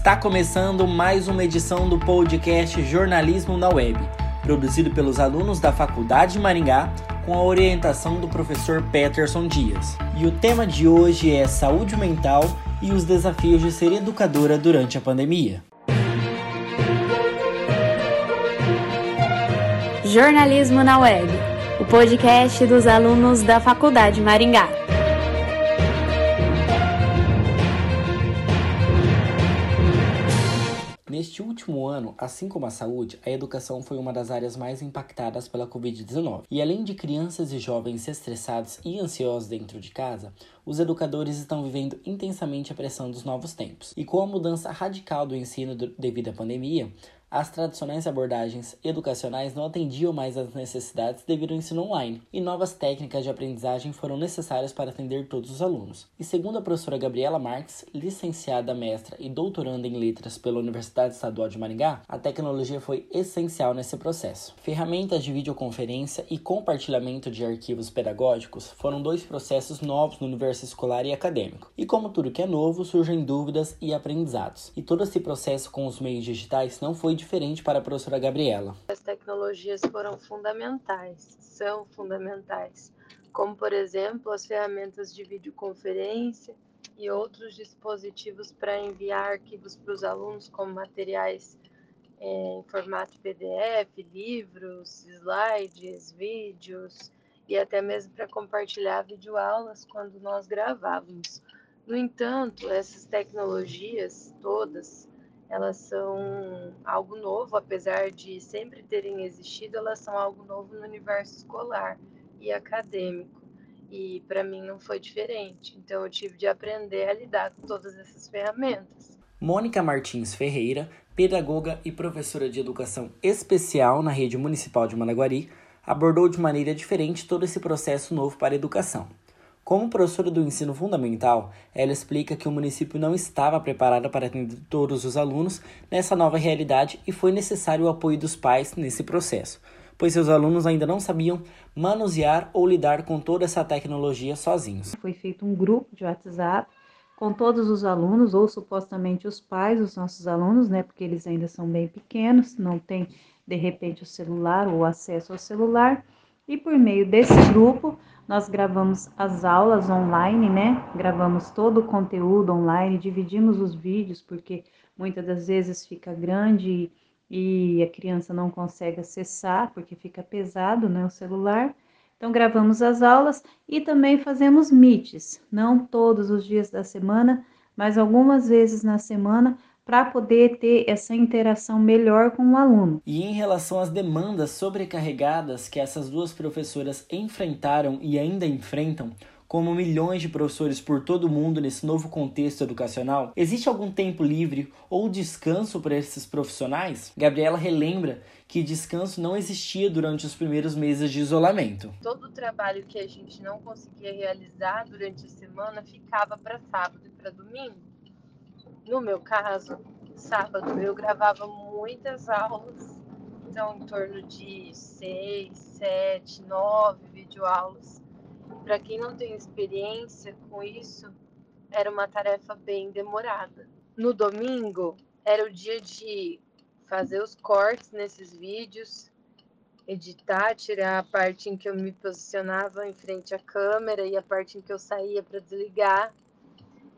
Está começando mais uma edição do podcast Jornalismo na Web, produzido pelos alunos da Faculdade de Maringá, com a orientação do professor Peterson Dias. E o tema de hoje é saúde mental e os desafios de ser educadora durante a pandemia. Jornalismo na Web, o podcast dos alunos da Faculdade Maringá. Neste último ano, assim como a saúde, a educação foi uma das áreas mais impactadas pela Covid-19. E além de crianças e jovens estressados e ansiosos dentro de casa, os educadores estão vivendo intensamente a pressão dos novos tempos. E com a mudança radical do ensino devido à pandemia, as tradicionais abordagens educacionais não atendiam mais às necessidades devido ao ensino online, e novas técnicas de aprendizagem foram necessárias para atender todos os alunos. E segundo a professora Gabriela Marques, licenciada mestra e doutoranda em letras pela Universidade Estadual de Maringá, a tecnologia foi essencial nesse processo. Ferramentas de videoconferência e compartilhamento de arquivos pedagógicos foram dois processos novos no universo escolar e acadêmico. E como tudo que é novo, surgem dúvidas e aprendizados. E todo esse processo com os meios digitais não foi diferente para a professora Gabriela. As tecnologias foram fundamentais, são fundamentais, como por exemplo as ferramentas de videoconferência e outros dispositivos para enviar arquivos para os alunos, como materiais é, em formato PDF, livros, slides, vídeos e até mesmo para compartilhar videoaulas quando nós gravávamos. No entanto, essas tecnologias todas elas são algo novo, apesar de sempre terem existido, elas são algo novo no universo escolar e acadêmico. E para mim não foi diferente. Então eu tive de aprender a lidar com todas essas ferramentas. Mônica Martins Ferreira, pedagoga e professora de educação especial na rede municipal de Managuari, abordou de maneira diferente todo esse processo novo para a educação. Como professora do ensino fundamental, ela explica que o município não estava preparado para atender todos os alunos nessa nova realidade e foi necessário o apoio dos pais nesse processo, pois seus alunos ainda não sabiam manusear ou lidar com toda essa tecnologia sozinhos. Foi feito um grupo de WhatsApp com todos os alunos, ou supostamente os pais dos nossos alunos, né, porque eles ainda são bem pequenos, não têm de repente o celular ou acesso ao celular, e por meio desse grupo nós gravamos as aulas online, né? Gravamos todo o conteúdo online, dividimos os vídeos, porque muitas das vezes fica grande e a criança não consegue acessar, porque fica pesado, né? O celular. Então, gravamos as aulas e também fazemos meets, não todos os dias da semana, mas algumas vezes na semana, para poder ter essa interação melhor com o aluno. E em relação às demandas sobrecarregadas que essas duas professoras enfrentaram e ainda enfrentam, como milhões de professores por todo o mundo nesse novo contexto educacional, existe algum tempo livre ou descanso para esses profissionais? Gabriela relembra que descanso não existia durante os primeiros meses de isolamento. Todo o trabalho que a gente não conseguia realizar durante a semana ficava para sábado e para domingo. No meu caso, sábado eu gravava muitas aulas, então em torno de seis, sete, nove videoaulas. Para quem não tem experiência com isso, era uma tarefa bem demorada. No domingo, era o dia de fazer os cortes nesses vídeos, editar, tirar a parte em que eu me posicionava em frente à câmera e a parte em que eu saía para desligar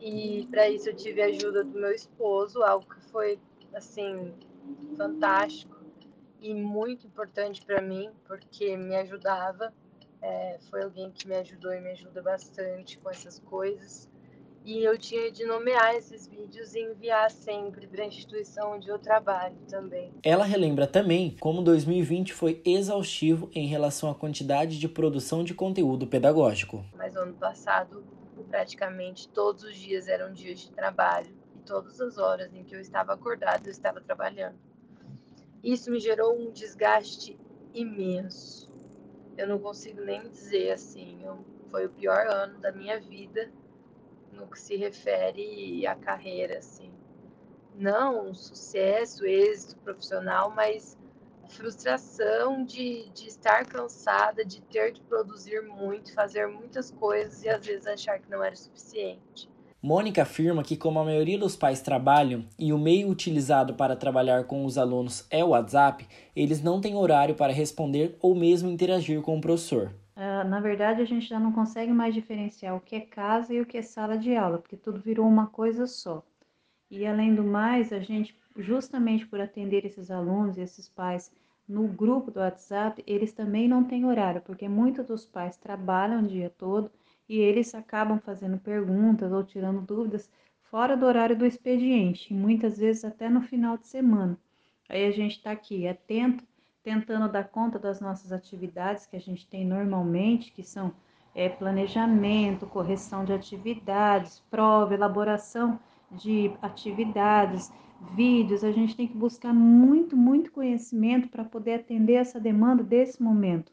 e para isso eu tive a ajuda do meu esposo, algo que foi assim fantástico e muito importante para mim, porque me ajudava. É, foi alguém que me ajudou e me ajuda bastante com essas coisas. E eu tinha de nomear esses vídeos e enviar sempre para a instituição onde eu trabalho também. Ela relembra também como 2020 foi exaustivo em relação à quantidade de produção de conteúdo pedagógico. Mas ano passado praticamente todos os dias eram dias de trabalho e todas as horas em que eu estava acordado eu estava trabalhando. Isso me gerou um desgaste imenso. Eu não consigo nem dizer assim, eu, foi o pior ano da minha vida no que se refere à carreira assim. Não um sucesso, êxito profissional, mas frustração de, de estar cansada, de ter de produzir muito, fazer muitas coisas e às vezes achar que não era suficiente. Mônica afirma que, como a maioria dos pais trabalham e o meio utilizado para trabalhar com os alunos é o WhatsApp, eles não têm horário para responder ou mesmo interagir com o professor. Uh, na verdade, a gente já não consegue mais diferenciar o que é casa e o que é sala de aula, porque tudo virou uma coisa só. E além do mais, a gente, justamente por atender esses alunos e esses pais no grupo do WhatsApp, eles também não têm horário, porque muitos dos pais trabalham o dia todo e eles acabam fazendo perguntas ou tirando dúvidas fora do horário do expediente, e muitas vezes até no final de semana. Aí a gente está aqui atento, tentando dar conta das nossas atividades que a gente tem normalmente, que são é, planejamento, correção de atividades, prova, elaboração de atividades, vídeos. A gente tem que buscar muito, muito conhecimento para poder atender essa demanda desse momento.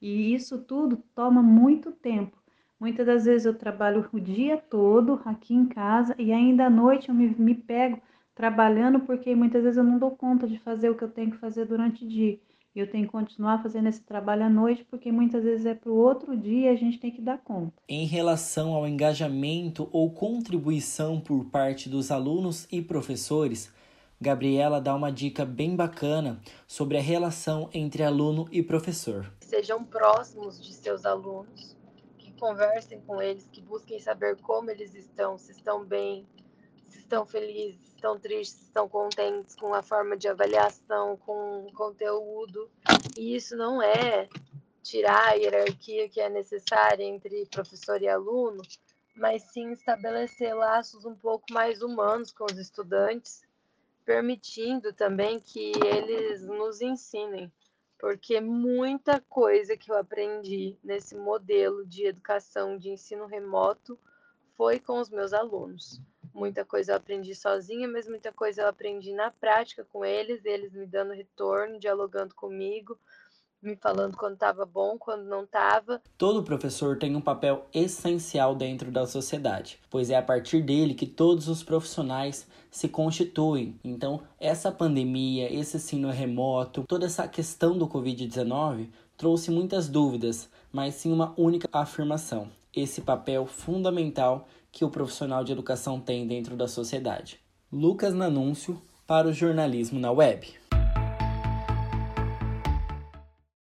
E isso tudo toma muito tempo. Muitas das vezes eu trabalho o dia todo aqui em casa e ainda à noite eu me, me pego trabalhando porque muitas vezes eu não dou conta de fazer o que eu tenho que fazer durante o dia. E eu tenho que continuar fazendo esse trabalho à noite porque muitas vezes é para o outro dia e a gente tem que dar conta. Em relação ao engajamento ou contribuição por parte dos alunos e professores, Gabriela dá uma dica bem bacana sobre a relação entre aluno e professor. Sejam próximos de seus alunos conversem com eles, que busquem saber como eles estão, se estão bem, se estão felizes, se estão tristes, se estão contentes com a forma de avaliação, com o conteúdo. E isso não é tirar a hierarquia que é necessária entre professor e aluno, mas sim estabelecer laços um pouco mais humanos com os estudantes, permitindo também que eles nos ensinem porque muita coisa que eu aprendi nesse modelo de educação de ensino remoto foi com os meus alunos. Muita coisa eu aprendi sozinha, mas muita coisa eu aprendi na prática com eles, eles me dando retorno, dialogando comigo, me falando quando estava bom, quando não estava. Todo professor tem um papel essencial dentro da sociedade, pois é a partir dele que todos os profissionais se constituem. Então, essa pandemia, esse ensino remoto, toda essa questão do Covid-19 trouxe muitas dúvidas, mas sim uma única afirmação: esse papel fundamental que o profissional de educação tem dentro da sociedade. Lucas Nanúncio para o jornalismo na web.